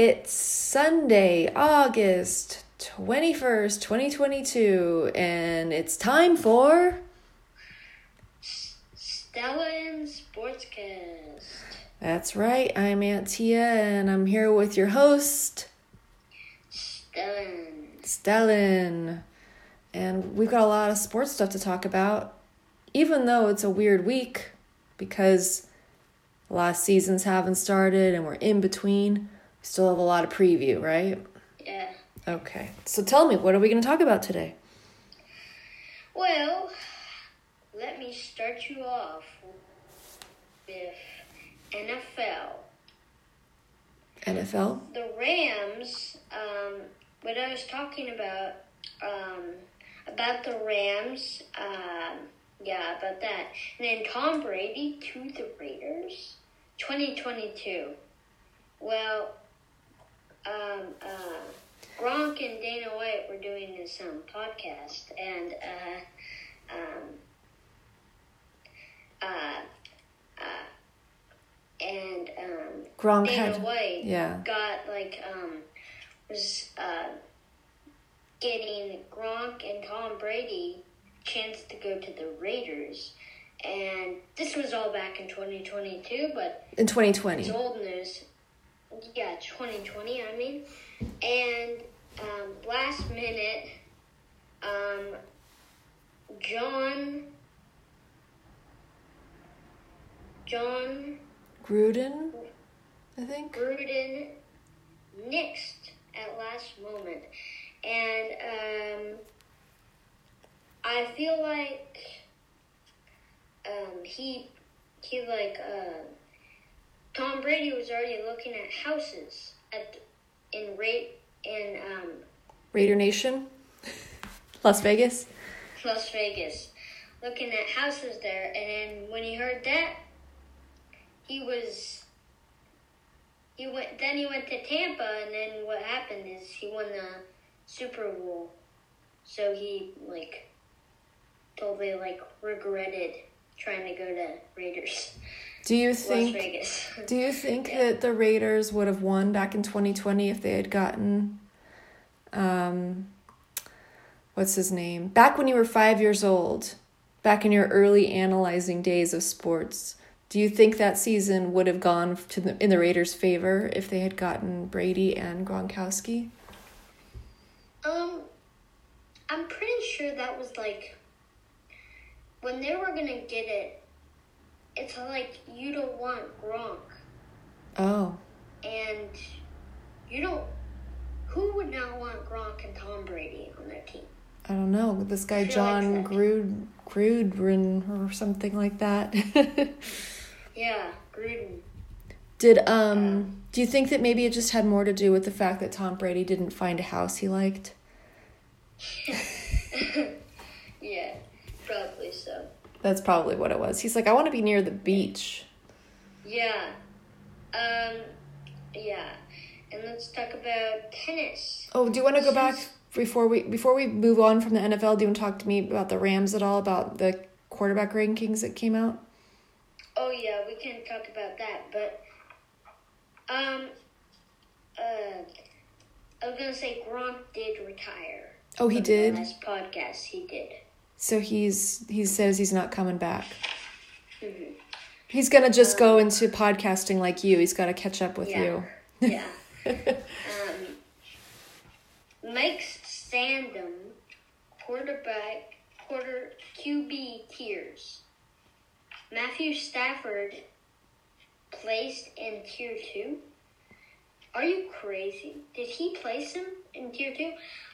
It's Sunday, August 21st, 2022, and it's time for Stellan's Sportscast. That's right. I'm Aunt Tia, and I'm here with your host, Stellan. Stellan. And we've got a lot of sports stuff to talk about, even though it's a weird week because the last seasons haven't started and we're in between. Still have a lot of preview, right? Yeah. Okay. So tell me, what are we going to talk about today? Well, let me start you off with NFL. NFL? The Rams, um, what I was talking about, um, about the Rams, um, yeah, about that. And then Tom Brady to the Raiders, 2022. Well, um, uh, Gronk and Dana White were doing this um, podcast, and uh, um, uh, uh, and um, Gronk Dana had- White yeah. got like um, was uh, getting Gronk and Tom Brady chance to go to the Raiders, and this was all back in 2022, but In it's 2020. old news. Yeah, 2020, I mean. And um, last minute, um, John. John Gruden, I think. Gruden nixed at last moment. And um, I feel like um, he, he like, uh, Tom Brady was already looking at houses at in rate in um, Raider Nation, Las Vegas. Las Vegas, looking at houses there. And then when he heard that, he was. He went. Then he went to Tampa, and then what happened is he won the Super Bowl. So he like totally like regretted trying to go to Raiders, Do you think? Do you think Yeah. that the Raiders would have won back in 2020 if they had gotten, um, what's his name? Back when you were five years old, back in your early analyzing days of sports, do you think that season would have gone to the, in the Raiders' favor if they had gotten Brady and Gronkowski? Um, I'm pretty sure that was like when they were gonna get it. It's like you don't want Gronk. Oh, And you don't. Who would not want Gronk and Tom Brady on their team? I don't know. This guy John. Grud Grudrin or something like that. Yeah, Gruden. Did um do you think that maybe it just had more to do with the fact that Tom Brady didn't find a house he liked? Yeah, probably so. That's probably what it was. He's like, I want to be near the beach. Yeah. Um. Yeah. And let's talk about tennis. Oh, do you want to go back before we before we move on from the NFL? Do you want to talk to me about the Rams at all? About the quarterback rankings that came out? Oh yeah, we can talk about that, but um. Uh. I was gonna say Gronk did retire. Oh, he did. Last podcast, he did. So he's he says he's not coming back. Mhm. He's gonna just go into podcasting like you. He's got to catch up with Yeah. you. Yeah. um, Mike Sandum, quarterback, quarter QB tiers. Matthew Stafford placed in tier two. Are you crazy? Did he place him in tier two?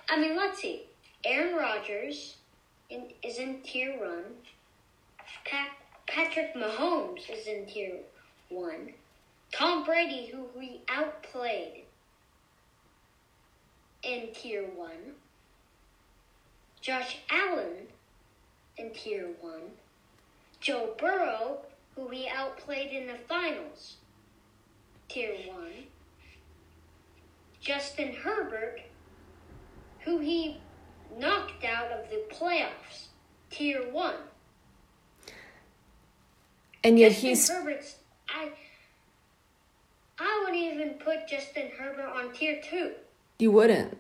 I mean, let's see. Aaron Rodgers is in tier one. Pat, Patrick Mahomes is in tier one. Tom Brady, who we outplayed in tier one. Josh Allen in tier one. Joe Burrow, who we outplayed in the finals, tier one. Justin Herbert, who he knocked out of the playoffs, tier one. And yet Justin he's Herbert's. I. I would even put Justin Herbert on tier two. You wouldn't.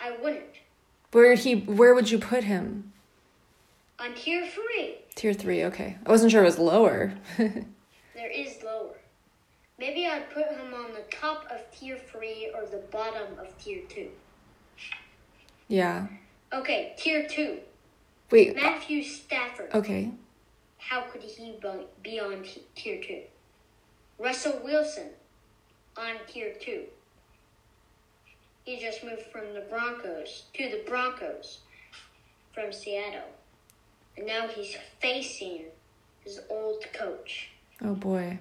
I wouldn't. Where he? Where would you put him? On tier three, Tier three. Okay. I wasn't sure it was lower. there is lower. Maybe I'd put him on the top of tier three or the bottom of tier two. yeah. Okay, tier two. Wait. Matthew Stafford. Okay. How could he be on t- tier two? Russell Wilson on tier two. He just moved from the Broncos to the Broncos from Seattle. And now he's facing his old coach. Oh boy.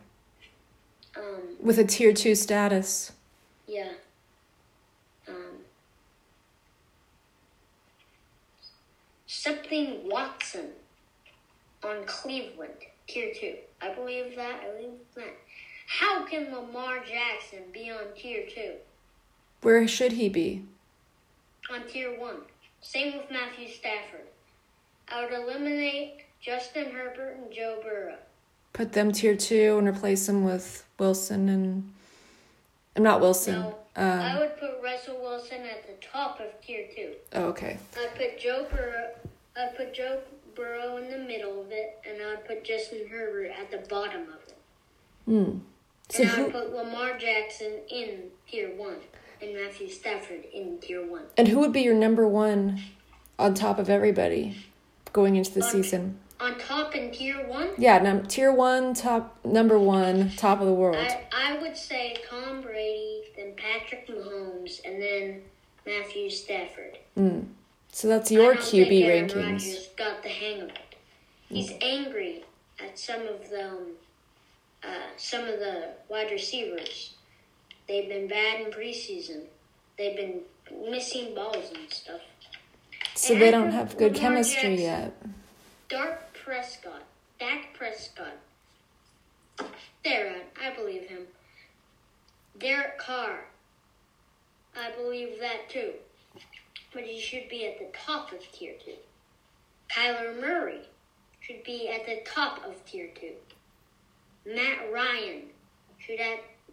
Um, With a tier two status. yeah. Um, something Watson on Cleveland, tier two. I believe that. I believe that. How can Lamar Jackson be on tier two? Where should he be? On tier one. Same with Matthew Stafford. I would eliminate Justin Herbert and Joe Burrow. Put them tier two and replace them with Wilson and. I'm not Wilson. No, I Um, would put Russell Wilson at the top of tier two. oh, okay. I'd put Joe Burrow. I'd put Joe Burrow in the middle of it, and I'd put Justin Herbert at the bottom of it. Hmm. So And I'd put Lamar Jackson in tier one, and Matthew Stafford in tier one. and who would be your number one on top of everybody going into the On- season? On top in tier one, Yeah, num- tier one, top number one, top of the world. I, I would say Tom Brady, then Patrick Mahomes, and then Matthew Stafford. So that's your QB rankings. Rodgers got the hang of it. He's angry at some of the um, uh, some of the wide receivers. They've been bad in preseason. They've been missing balls and stuff. So And they don't have good Lamar chemistry Jackson- yet. Dark Prescott, Dak Prescott. There, I believe him. Derek Carr. I believe that too. But he should be at the top of tier two. Kyler Murray should be at the top of tier two. Matt Ryan should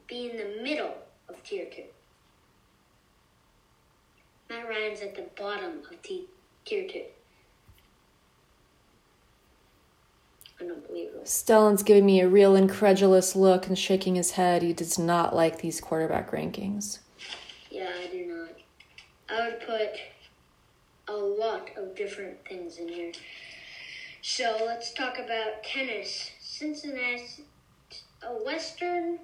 be in the middle of tier two. Matt Ryan's at the bottom of t- tier two. Unbelievable. Stellan's giving me a real incredulous look and shaking his head. He does not like these quarterback rankings. Yeah, I. I would put a lot of different things in here. So let's talk about tennis. Cincinnati, a Western,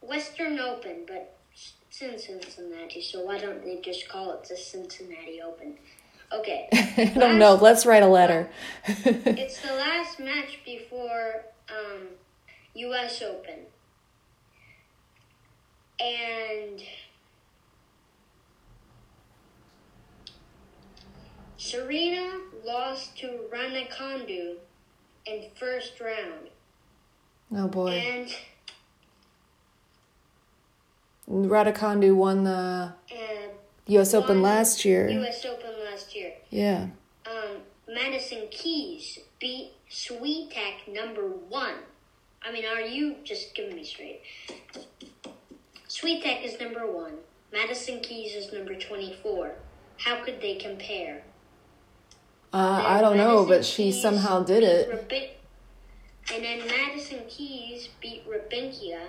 Western Open, but it's in Cincinnati. So why don't they just call it the Cincinnati Open? Okay. I don't know. Let's write a letter. it's the last match before um, U.S. Open, and Serena lost to Ranakondu in first round, oh boy. and Radakondu won the uh, U.S. Open last year. U.S. Open last year. Yeah. um, Madison Keys beat Swiatek number one. I mean, are you just giving me straight? Swiatek is number one. Madison Keys is number 24. How could they compare? Uh, I don't know, Madison but she Keys somehow did it. Rabi- and then Madison Keys beat Rabinkia,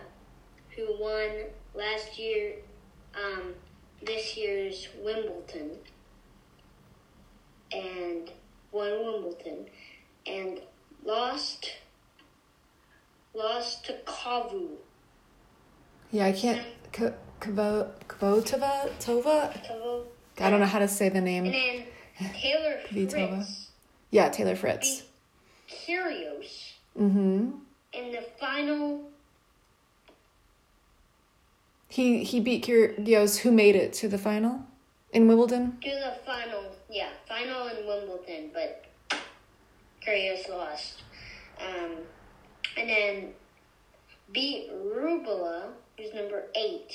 who won last year, um, this year's Wimbledon, and won Wimbledon, and lost, lost to Kavu. Yeah, I can't. K- Kvo- Kvotova? Tova? I don't know how to say the And name. Taylor. Fritz Yeah, Taylor Fritz. beat Kyrgios Mm-hmm. in the final He he beat Kyrgios, who made it to the final in Wimbledon. to the final, yeah, final in Wimbledon, but Kyrgios lost. Um, and then beat Rubala, who's number eight.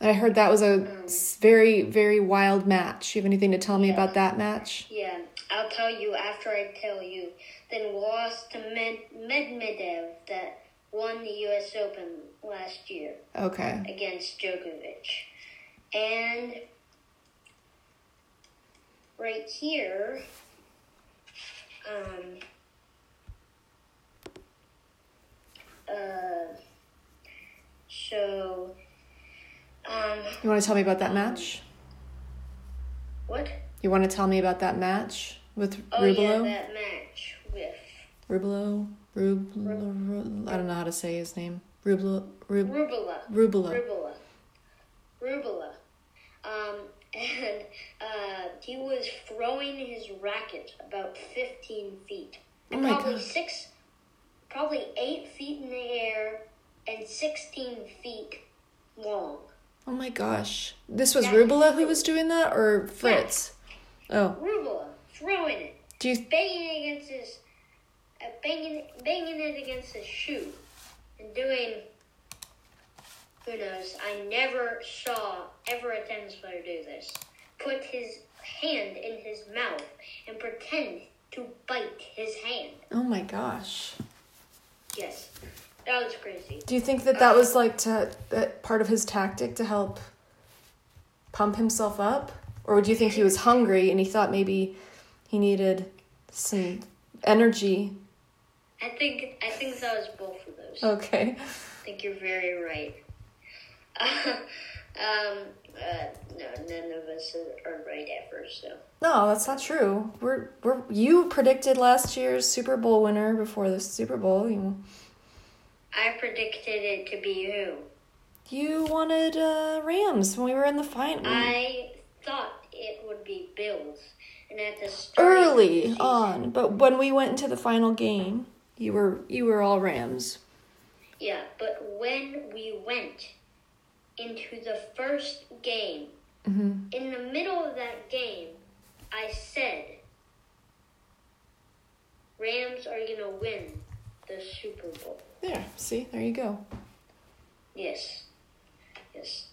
I heard that was a s- very very wild match. You have anything to tell me about that match? Yeah, I'll tell you after I tell you. Then lost to Med- Medvedev, that won the U.S. Open last year Okay. against Djokovic. And right here, um, uh, so, um, You want to tell me about that match? what? You want to tell me about that match with Oh yeah, that match with Rubilo? Rubilo? I don't know how to say his name. Rubilo? Rub, Rubula. Rubilo. Rubula. Rubula. Um, and uh, he was throwing his racket about 15 feet. Oh my probably God. six, probably eight feet in the air and 16 feet long. Oh my gosh. This was Yeah. Rubila who was doing that or Fritz? Oh. Rubula throwing it, Do you banging against his, uh, banging, banging it against his shoe, and doing. Who knows? I never saw ever a tennis player do this. Put his hand in his mouth and pretend to bite his hand. Oh my gosh. Yes, that was crazy. Do you think that that was like to that part of his tactic to help pump himself up? Or do you think he was hungry and he thought maybe he needed some energy? I think I think that was both of those. Okay. I think you're very right. um, uh, no, none of us are right ever. So No, that's not true. We're we're you predicted last year's Super Bowl winner before the Super Bowl. You I predicted it to be who? you wanted uh, Rams when we were in the final I thought it would be Bills, and at the start of the early season- on, but when we went into the final game, you were you were all Rams. Yeah, but when we went into the first game, hmm in the middle of that game, I said, "Rams are gonna win the Super Bowl." There, see, there you go. Yes, yes.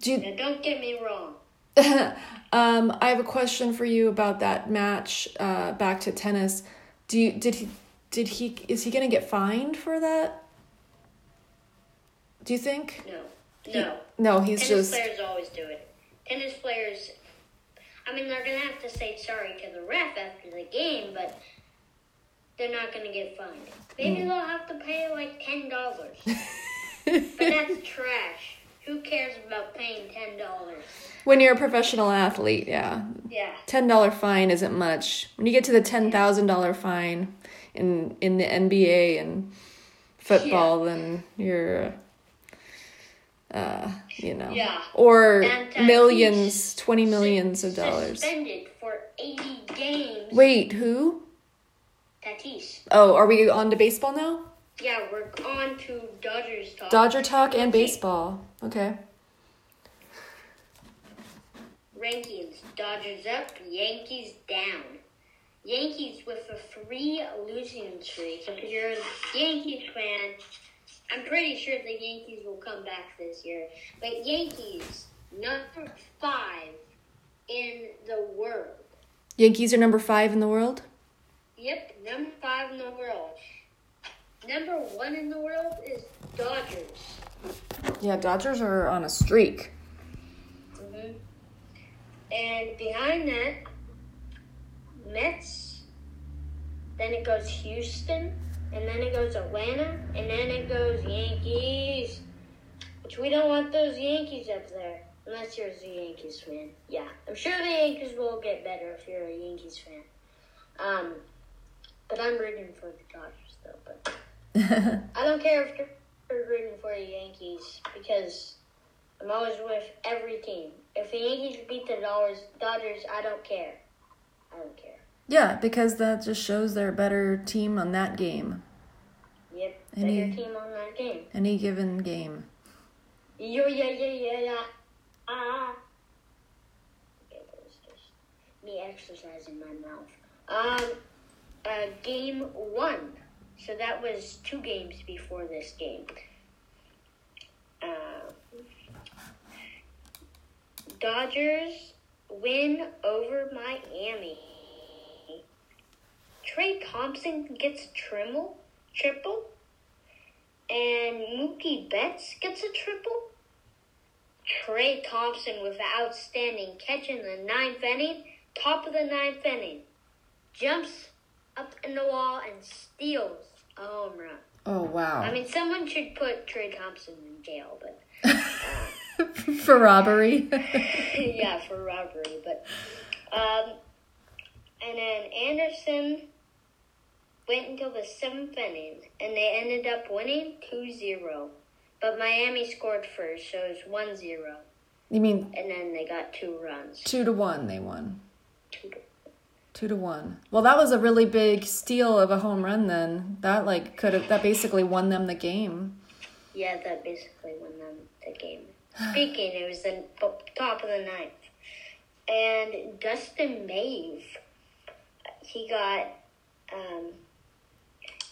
Do you, Now, don't get me wrong. um, I have a question for you about that match. Uh, back to tennis. Do you did he did he is he gonna get fined for that? Do you think? No, no. No, he's Tennis just players always do it. Tennis players, I mean, they're gonna have to say sorry to the ref after the game, but they're not gonna get fined. Maybe Mm. they'll have to pay like ten dollars, but that's trash. Who cares about paying ten dollars? when you're a professional athlete. Yeah, Yeah, ten dollar fine isn't much. When you get to the ten thousand dollar fine in in the NBA and football, then you're. Uh, you know, Yeah. or millions, twenty millions of dollars. Suspended for eighty games. Wait, who? Tatis. Oh, are we on to baseball now? Yeah, we're on to Dodgers talk. Dodger talk and baseball. Okay. Rankings Dodgers up, Yankees down. Yankees with a three losing streak. If you're a Yankees fan, I'm pretty sure the Yankees will come back this year. But Yankees, number five in the world. Yankees are number five in the world. Yep, number five in the world. Number one in the world is Dodgers. Yeah, Dodgers are on a streak. hmm And behind that, Mets. Then it goes Houston, and then it goes Atlanta, and then it goes Yankees. Which we don't want those Yankees up there, unless you're a Yankees fan. Yeah, I'm sure the Yankees will get better if you're a Yankees fan. Um, but I'm rooting for the Dodgers though. But I don't care if you're rooting for the Yankees because I'm always with every team. If the Yankees beat the Dodgers, Dodgers, I don't care. I don't care. Yeah, because that just shows they're a better team on that game. Yep, Any- better team on that game. Any given game. Yeah, yeah, yeah, yeah, yeah. Ah. Okay, that was just me exercising my mouth. Um, uh, game one. So that was two games before this game. Uh, Dodgers win over Miami. Trey Thompson gets triple, triple. And Mookie Betts gets a triple. Trey Thompson with an outstanding catch in the ninth inning, top of the ninth inning, jumps up in the wall and steals a home run. Oh wow. I mean, someone should put Trey Thompson in jail, but For robbery. yeah, for robbery. But um, and then Anderson went until the seventh inning, and they ended up winning 2-0. But Miami scored first, so it was 1-0. you mean And then they got two runs. two to one they won. Two to- Two to one. Well, that was a really big steal of a home run. Then that like could have that basically won them the game. Yeah, that basically won them the game. Speaking, it was the top of the ninth. And Dustin May, he got um,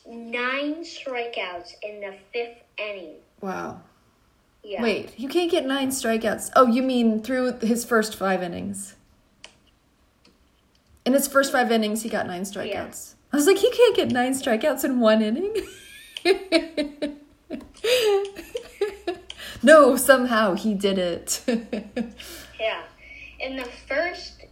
nine strikeouts in the fifth inning. Wow. Yeah. Wait, you can't get nine strikeouts. Oh, you mean through his first five innings? In his first five innings, he got nine strikeouts. I was like, he can't get nine strikeouts in one inning. no, somehow he did it. Yeah. In the first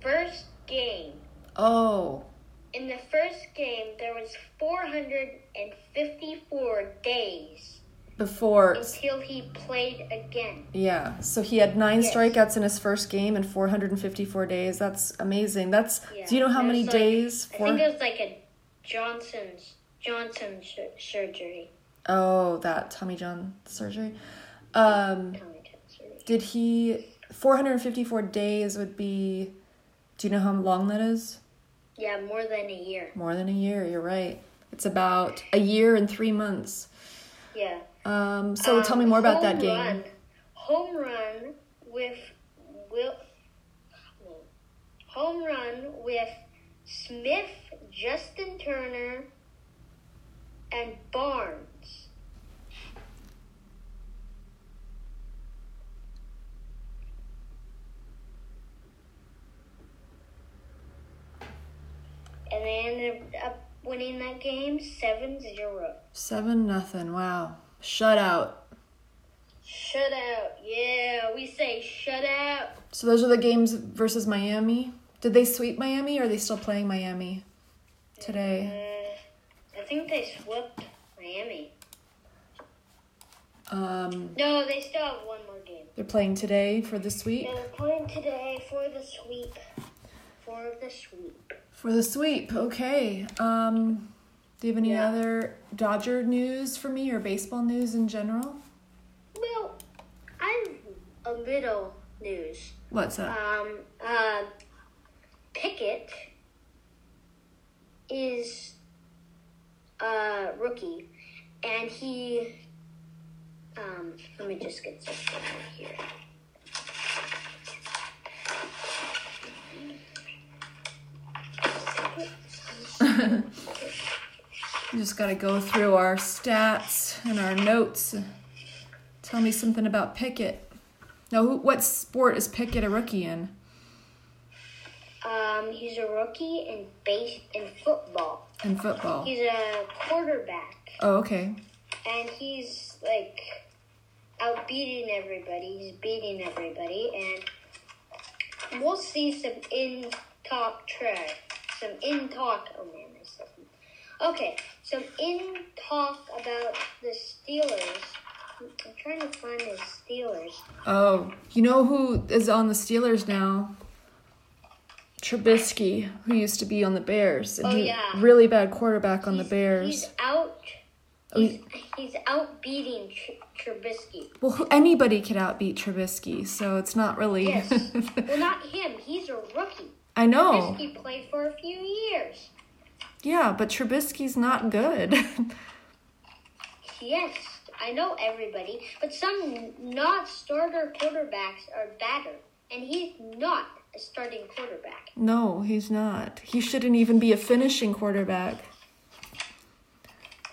first game, oh, in the first game, there was 454 days before. until he played again. Yeah, so he had nine Yes. strikeouts in his first game in 454 days. That's amazing. That's. Yeah. Do you know how many like- days? I Four. think it was like a Johnson's Johnson sur- surgery. Oh, that Tommy John surgery. Um, Tommy John surgery. did he 454 days would be Do you know how long that is? Yeah, more than a year. More than a year, you're right. It's about a year and 3 months. Yeah. Um, so tell Um, me more about that game. Run, home run with Will. Home run with Smith, Justin Turner, and Barnes. And they ended up winning that game 7 0. 7 nothing. Wow. Shutout. Shut out. Yeah, we say shut out. So those are the games versus Miami. Did they sweep Miami or are they still playing Miami today? Uh, I think they swept Miami. Um, No, they still have one more game. they're playing today for the sweep. They're playing today for the sweep. For the sweep. For the sweep. Okay. Um, do you have any Yeah. other Dodger news for me or baseball news in general? Well, I have a little news. What's up? Um, uh, Pickett is a rookie, and he. Um, let me just get something out of here. Just got to go through our stats and our notes. Tell me something about Pickett. Now, who, what sport is Pickett a rookie in? Um, he's a rookie in base in football. In football. He's a quarterback, Oh, okay. and he's like outbeating everybody. He's beating everybody, and we'll see some in talk track, some in talk. Oh man, I said okay. Some in talk about the Steelers. I'm trying to find the Steelers. Oh, you know who is on the Steelers now? Trubisky, who used to be on the Bears. And Oh, he- yeah. Really bad quarterback on the Bears. He's out. Oh, He's, he's out beating Tr- Trubisky. Well, anybody could outbeat Trubisky, so it's not really. Yes. well, not him. He's a rookie. I know. Trubisky played for a few years. Yeah, but Trubisky's not good. Yes, I know everybody, but some not starter quarterbacks are better, and he's not a starting quarterback. no, he's not. He shouldn't even be a finishing quarterback.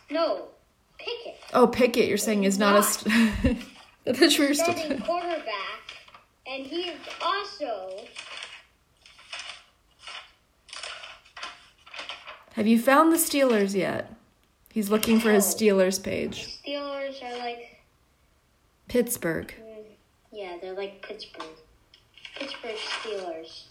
No, Pickett, Oh, Pickett, you're saying is not a. St- That's where you're still. starting quarterback, and he's also Have you found the Steelers yet? He's looking for his. Steelers page. Steelers are like, Pittsburgh. yeah, they're like Pittsburgh. Pittsburgh Steelers.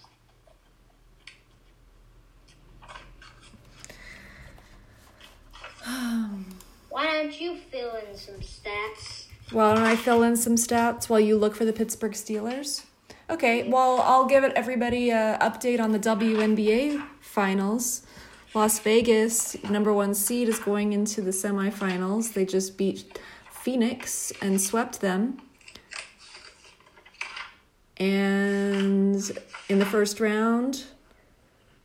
Why don't you fill in some stats? Why don't I fill in some stats while you look for the Pittsburgh Steelers? Okay, well, I'll give it everybody a update on the WNBA finals. Las Vegas, number one seed, is going into the semifinals. They just beat Phoenix and swept them. And in the first round,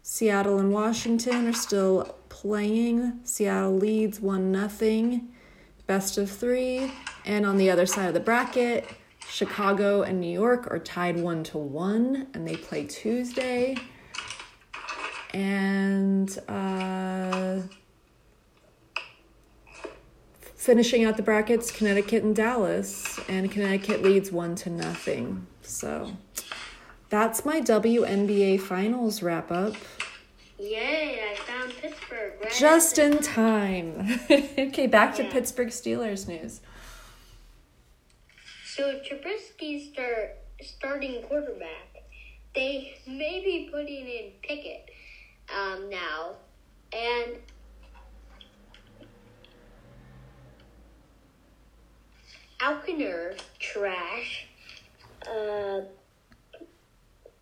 Seattle and Washington are still playing. Seattle leads 1 nothing best of three. And on the other side of the bracket, Chicago and New York are tied one to one, and they play Tuesday. And uh, finishing out the brackets, Connecticut and Dallas, and Connecticut leads one to nothing. So that's my WNBA finals wrap up. Yay, I found Pittsburgh. Right Just in time. okay, back to Pittsburgh Steelers news. So Trubisky's start starting quarterback. They may be putting in Pickett um, now, and Alkiner trash. Uh,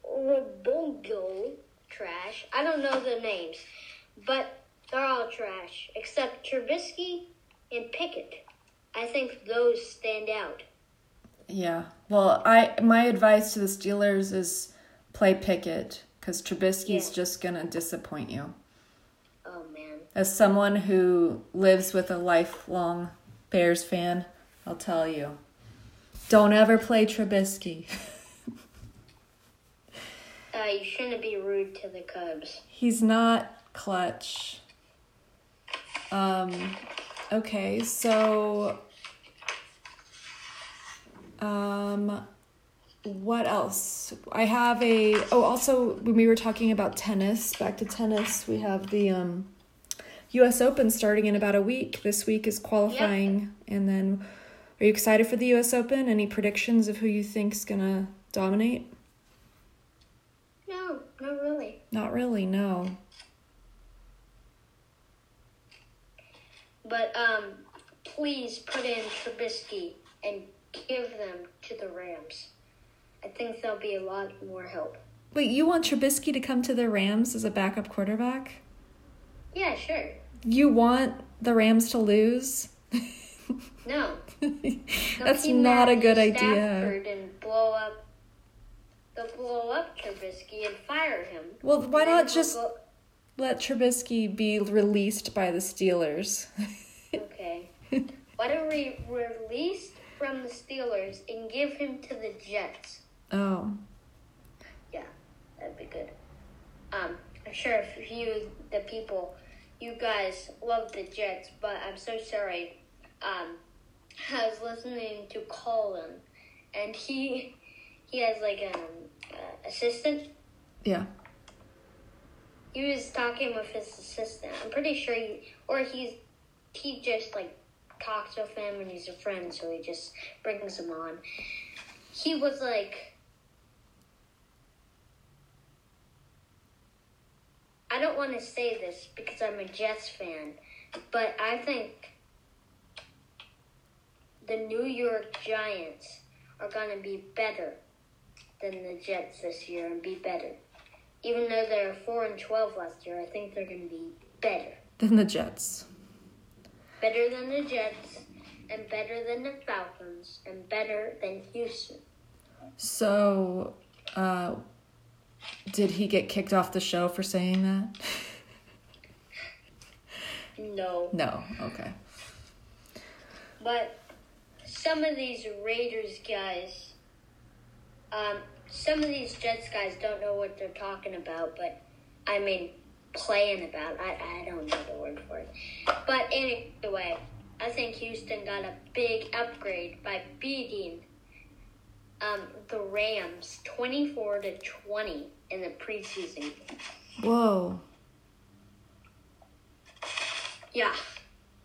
Robongo trash. I don't know the names, but they're all trash except Trubisky and Pickett. I think those stand out. Yeah. Well, I my advice to the Steelers is play Pickett because Trubisky's Yeah. just gonna disappoint you. Oh man. As someone who lives with a lifelong Bears fan, I'll tell you, don't ever play Trubisky. Uh, you shouldn't be rude to the Cubs. He's not clutch. Um, okay, so, um, what else? I have a. Oh, also, when we were talking about tennis, back to tennis, we have the um, U.S. Open starting in about a week. This week is qualifying, and then, are you excited for the U.S. Open? Any predictions of who you think's gonna dominate? No, not really. Not really. No. But um, please put in Trubisky and give them to the Rams. I think there'll be a lot more help. Wait, you want Trubisky to come to the Rams as a backup quarterback? Yeah, sure. You want the Rams to lose? No. That's not a good idea. Stafford and blow up. They'll blow up Trubisky and fire him. Well, why not just go- let Trubisky be released by the Steelers? Okay. Why don't we release from the Steelers and give him to the Jets? Oh, Yeah, that'd be good. Um, I'm sure if you, the people, you guys love the Jets, but I'm so sorry. Um, I was listening to Colin, and he he has like an uh, assistant. yeah. He was talking with his assistant. I'm pretty sure he, or he's he just like talks with him and he's a friend, so he just brings him on. He was like, I don't want to say this because I'm a Jets fan, but I think the New York Giants are going to be better than the Jets this year and be better. Even though they were 4 and 12 last year, I think they're going to be better. than the Jets. Better than the Jets, and better than the Falcons, and better than Houston. So, uh, did he get kicked off the show for saying that? No. no. Okay. But some of these Raiders guys, um, some of these Jets guys don't know what they're talking about, but I mean, playing about. I, I don't know the word for it. But anyway, I think Houston got a big upgrade by beating um, the Rams 24 to 20 in the preseason. Whoa. Yeah.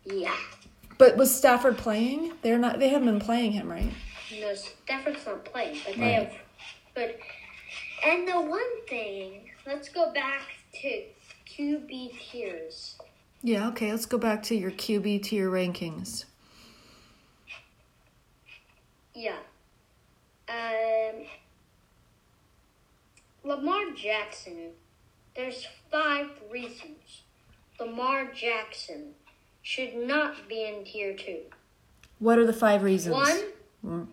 Yeah. But was Stafford playing? They're not. They haven't been playing him, right? No, Stafford's not playing, but they Right. have. But and the one thing, let's go back to QB tiers. Yeah. Okay. Let's go back to your QB tier rankings. Yeah. Um. Lamar Jackson. There's five reasons Lamar Jackson should not be in tier two. What are the five reasons? One, Mm.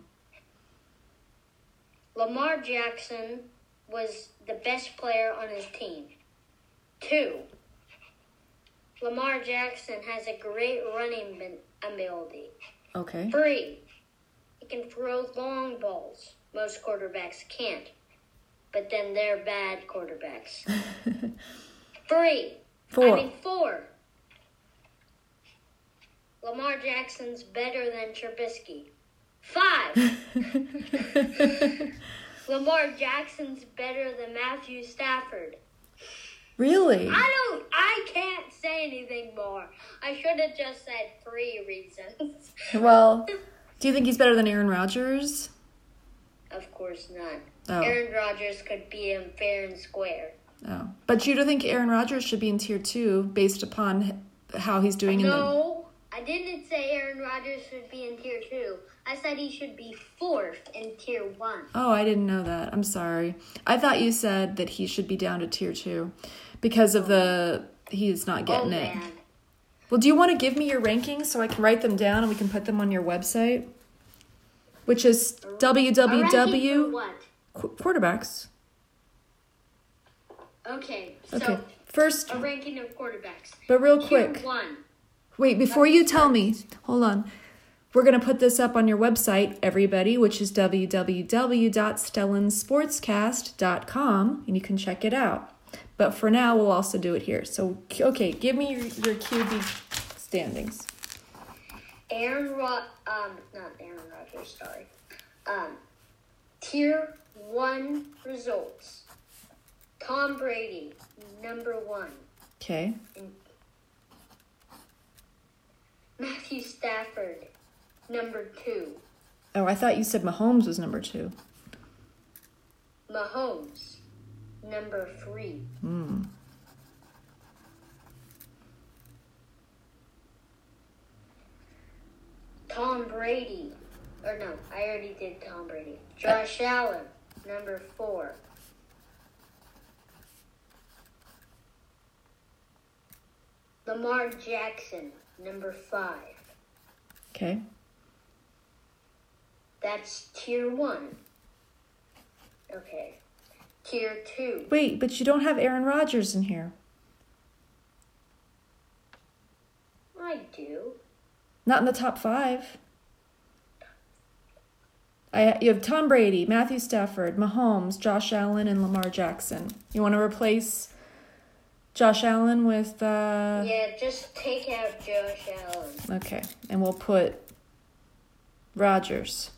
Lamar Jackson was the best player on his team. Two, Lamar Jackson has a great running ability. Okay. Three, he can throw long balls. Most quarterbacks can't, but then they're bad quarterbacks. Three, Four. I mean four. Lamar Jackson's better than Trubisky. Five. Lamar Jackson's better than Matthew Stafford. really? I don't. I can't say anything more. I should have just said three reasons. Well, do you think he's better than Aaron Rodgers? of course not. Oh. Aaron Rodgers could beat him fair and square. Oh. But you don't think Aaron Rodgers should be in tier two based upon how he's doing in the. No, I didn't say Aaron Rodgers should be in tier two. I said he should be fourth in tier one. Oh, I didn't know that. I'm sorry. I thought you said that he should be down to tier two because of the he's not Oh getting it. Well, do you want to give me your rankings so I can write them down and we can put them on your website? Which is www? Qu- quarterbacks. Okay, so Okay. First, a ranking of quarterbacks. but real Tier quick. one. Wait, before you tell me, hold on. We're going to put this up on your website, everybody, which is www.stellansportscast.com, and you can check it out. But for now, we'll also do it here. So, okay, give me your, your QB standings. Aaron Rod, um, not Aaron Rodgers, sorry. Um, tier one results. Tom Brady, number one. Okay. Matthew Stafford, number two. Oh, I thought you said Mahomes was number two. Mahomes, number three. Hmm. Tom Brady, or no, I already did Tom Brady. Josh Allen, number four. Lamar Jackson, number five. Okay. That's tier one. Okay. Tier two. Wait, but you don't have Aaron Rodgers in here. I do. Not in the top five. I, you have Tom Brady, Matthew Stafford, Mahomes, Josh Allen, and Lamar Jackson. You want to replace Josh Allen with uh Yeah, just take out Josh Allen. okay, and we'll put Rodgers.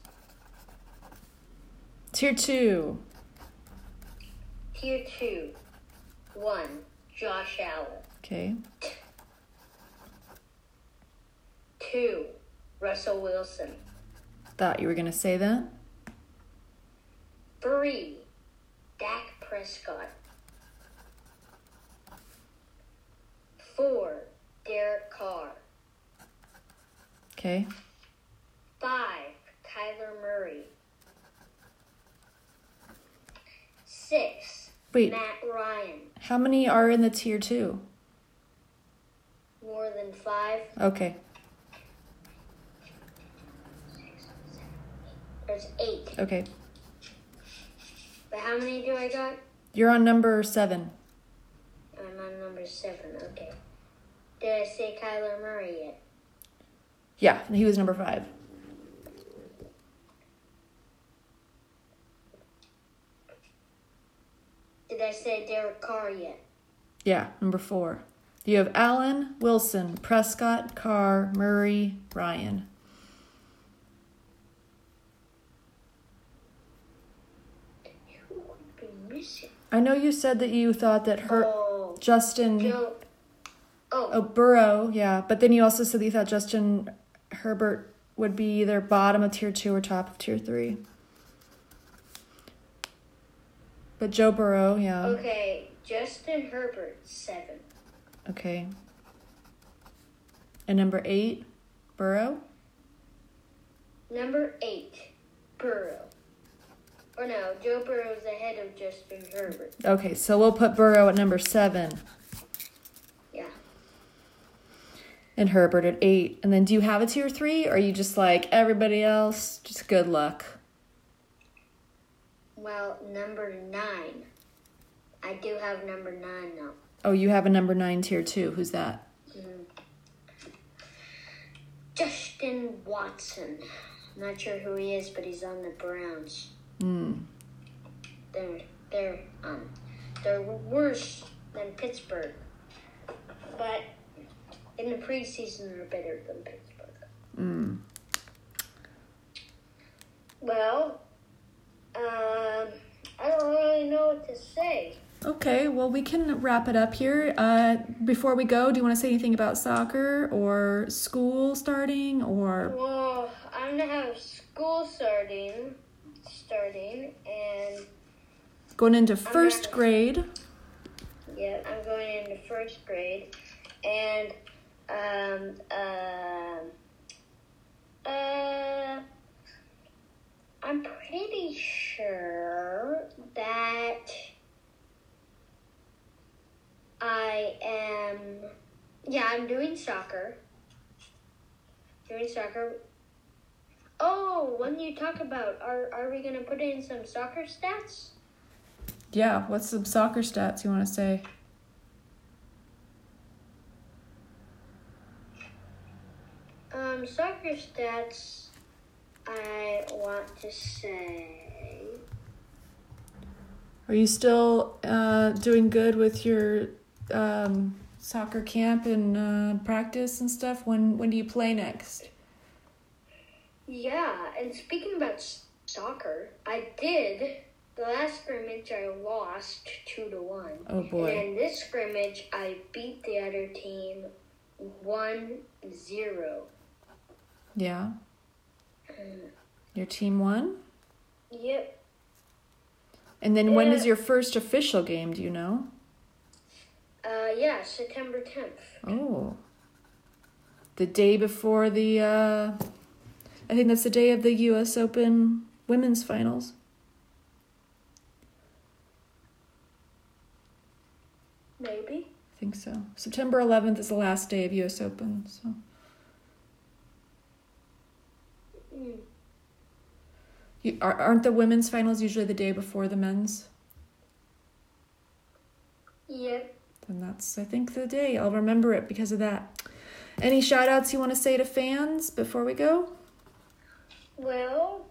Tier two. Tier two. One. Josh Allen. Okay. Two. Russell Wilson. Thought you were gonna say that. Three. Dak Prescott. Four. Derek Carr. Okay. Five. Kyler Murray. Six. Wait, Matt Ryan. how many are in the tier two? More than five. Okay. There's eight. Okay. But how many do I got? You're on number seven. I'm on number seven. Okay. Did I say Kyler Murray yet? Yeah, he was number five. Did I say Derek Carr yet? Yeah, number four. You have Allen, Wilson, Prescott, Carr, Murray, Ryan. Who would be missing? I know you said that you thought that her Oh, Justin Joe. Oh, Oh, Burrow, yeah. But then you also said that you thought Justin Herbert would be either bottom of tier two or top of tier three. But Joe Burrow, yeah. okay. Justin Herbert, seven. Okay. And number eight, Burrow? Number eight, Burrow. Or no, Joe Burrow's ahead of Justin Herbert. Okay, so we'll put Burrow at number seven Yeah. and Herbert at eight. And then do you have a tier three or are you just like everybody else? Just good luck. Well, number nine. I do have number nine though. Oh, you have a number nine tier two. Who's that? Mm-hmm. Justin Watson. Not sure who he is, but he's on the Browns. Hmm. They're they're um they're worse than Pittsburgh, but in the preseason they're better than Pittsburgh. Hmm. Well, um, I don't really know what to say. Okay, well, we can wrap it up here. Uh, before we go, do you want to say anything about soccer or school starting or. Well, I'm gonna have school starting, starting, and Going into first not- grade. yeah, I'm going into first grade, and um, uh, uh, I'm pretty sure that I am. Yeah, I'm doing soccer. Doing soccer. Oh, when you talk about, are are we gonna put in some soccer stats? Yeah, what's some soccer stats you want to say? Um, soccer stats. I want to say. Are you still uh, doing good with your um, soccer camp and uh, practice and stuff? When when do you play next? Yeah, and speaking about soccer, I did. The last scrimmage I lost two to one. Oh boy. And this scrimmage I beat the other team one zero. Yeah. Your team won? Yep. And then when Yeah. is your first official game, do you know? Uh yeah, September tenth. Oh. The day before the uh I think that's the day of the US Open women's finals. Maybe. I think so. September 11th is the last day of US Open, so Mm. you, are, aren't the women's finals usually the day before the men's? Yep. Then that's I think the day. I'll remember it because of that. Any shout outs you want to say to fans before we go? Well,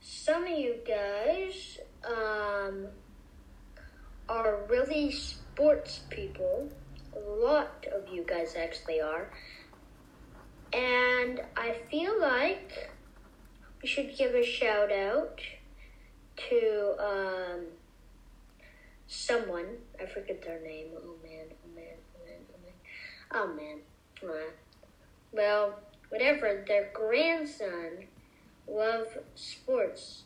some of you guys um, are really sports people. A lot of you guys actually are. And I feel like we should give a shout out to um, someone. I forget their name. Oh man, oh man, oh man, oh man. Oh man. Well, whatever, their grandson love sports.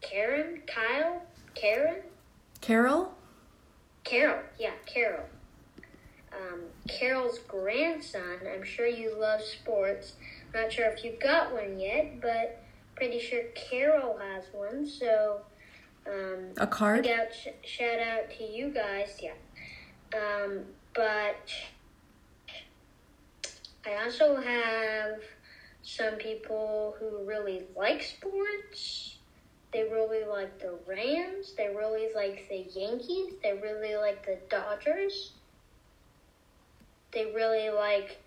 Karen, Kyle, Karen, Carol? Carol, yeah, Carol. Um, Carol's grandson. I'm sure you love sports. Not sure if you got one yet, but pretty sure Carol has one. So, um, A card? Shout out, sh- shout out to you guys, yeah. Um, but I also have some people who really like sports. They really like the Rams. They really like the Yankees. They really like the Dodgers. They really like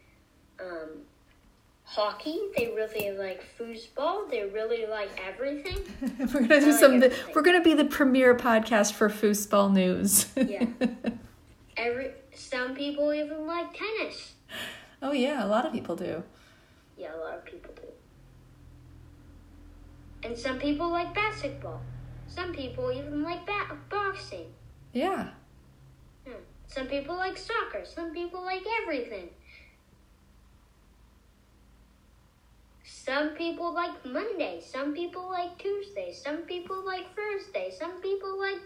um, hockey. They really like foosball. They really like everything. we're gonna do like some. everything. we're gonna be the premier podcast for foosball news. Yeah. Every some people even like tennis. Oh yeah, a lot of people do. Yeah, a lot of people do. And some people like basketball. Some people even like ba- boxing. Yeah. Hmm. Some people like soccer. Some people like everything. Some people like Monday. Some people like Tuesday. Some people like Thursday. Some people like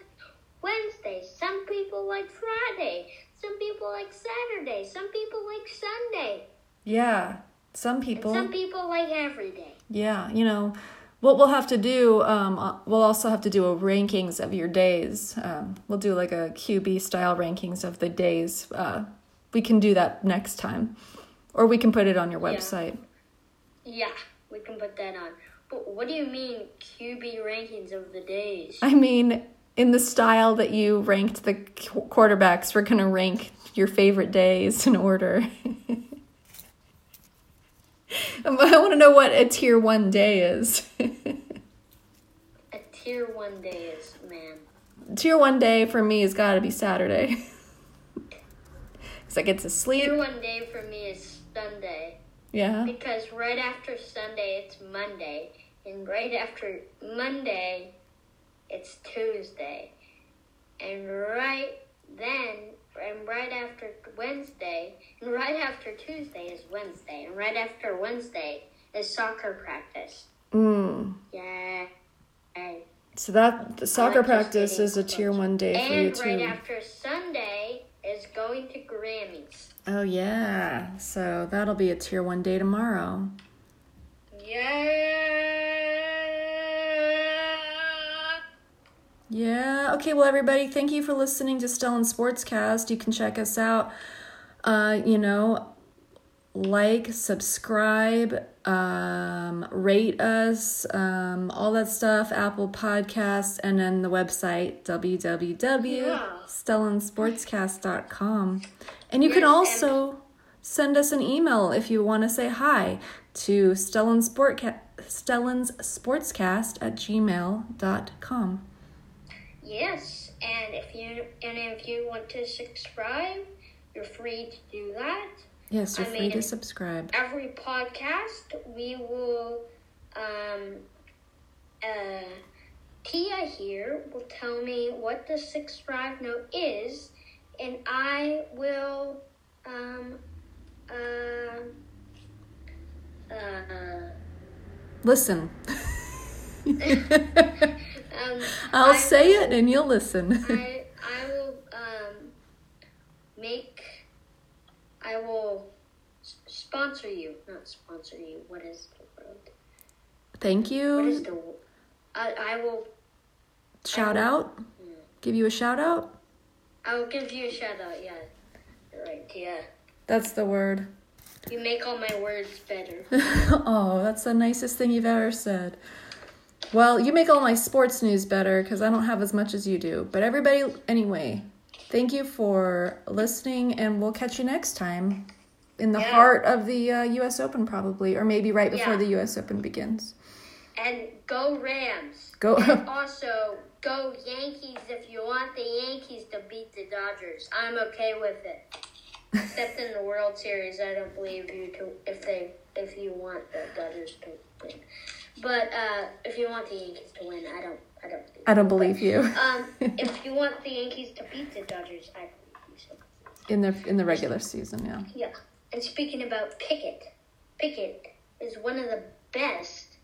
Wednesday. Some people like Friday. Some people like Saturday. Some people like Sunday. Yeah. Some people. And some people like every day. Yeah, you know, what we'll have to do, um, uh, we'll also have to do a rankings of your days. Um, we'll do like a QB style rankings of the days. Uh, we can do that next time, or we can put it on your website. Yeah, we can put that on. But what do you mean QB rankings of the days? I mean, in the style that you ranked the qu- quarterbacks, we're gonna rank your favorite days in order. Um, I want to know what a tier one day is. A tier one day is man. tier one day for me has got to be Saturday. Because I get to sleep. Tier one day for me is Sunday. Yeah. Because right after Sunday it's Monday. And right after Monday it's Tuesday. And right then and right after Wednesday and right after Tuesday is Wednesday. And right after Wednesday is soccer practice. Mm. Yeah. So that the soccer like practice is a tier one day for And you right after Sunday is going to Grammys. Oh yeah. So that'll be a tier one day tomorrow. Yeah. Yeah. Okay. Well, everybody, thank you for listening to Stellan Sportscast. You can check us out. Uh, you know, like, subscribe, um, rate us, um, all that stuff. Apple Podcasts, and then the website www.stellansportscast.com. And you can also send us an email if you want to say hi to Stellan Sportca- Stellan's Sportscast at gmail.com. Yes, and if you and if you want to subscribe, you're free to do that. Yes, you're I free mean- to subscribe. Every podcast we will um uh Tia here will tell me what the subscribe note is and I will um uh uh Listen. um I'll I say will- it and you'll listen. I I will um make I will s- sponsor you, not sponsor you. What is the word? Thank you. What is the? I I will Shout out. Give you a shout out. I will give you a shout out. Yeah, you're right. Yeah, That's the word. you make all my words better. oh, that's the nicest thing you've ever said. Well, you make all my sports news better because I don't have as much as you do. But everybody, anyway, thank you for listening, and we'll catch you next time in the Yeah. heart of the uh, U.S. Open, probably, or maybe right before Yeah. the U.S. Open begins. And go Rams. Go. And also go Yankees if you want the Yankees to beat the Dodgers. I'm okay with it. Except in the World Series, I don't believe you to if they if you want the Dodgers to win. But uh, if you want the Yankees to win, I don't I don't believe. I don't believe you Um, if you want the Yankees to beat the Dodgers, I believe you. So. in the in the regular season. Yeah. Yeah. And speaking about Pickett, Pickett is one of the best,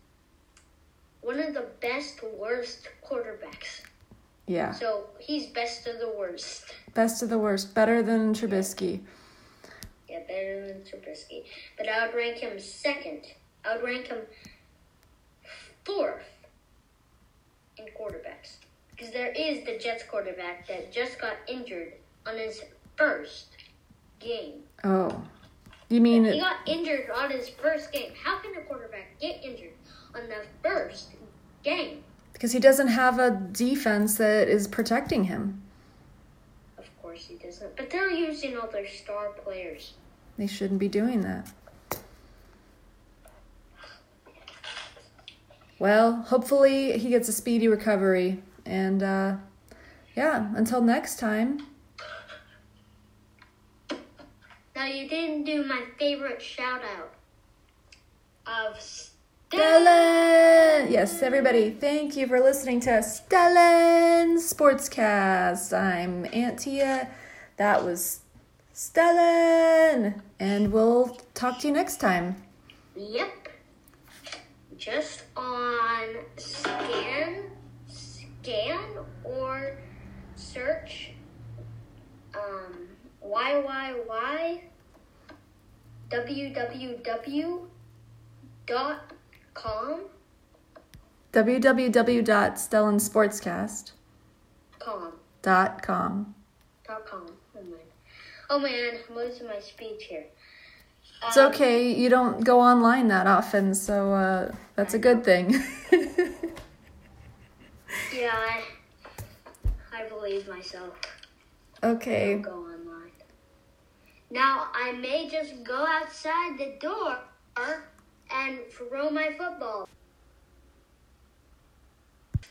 one of the best worst quarterbacks. Yeah. So he's best of the worst. Best of the worst. Better than Trubisky. Yeah, better than Trubisky. But I would rank him second. I would rank him fourth in quarterbacks. Because there is the Jets quarterback that just got injured on his first game. Oh. You mean He got injured on his first game. How can a quarterback get injured on the first game? Because he doesn't have a defense that is protecting him? Of course he doesn't. But they're using all their star players. They shouldn't be doing that. Well, hopefully he gets a speedy recovery. And uh, yeah, until next time. Now you didn't do my favorite shout out of Yes, everybody, thank you for listening to Stellan Sportscast. I'm Aunt Tia. That was Stellan. And we'll talk to you next time. Yep. Just on scan, scan or search um, dot com www.stellansportscast.com. com com. dot com. Oh man, oh I'm losing my speech here. It's Um, okay. You don't go online that often, so uh, that's a good thing. Yeah, I, I believe myself. okay. Go online. Now I may just go outside the door and throw my football.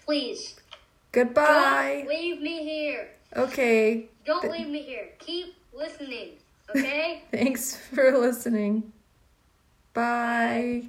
Please, Goodbye. don't leave me here. Okay. Don't leave me here. Keep listening, okay? Thanks for listening. Bye.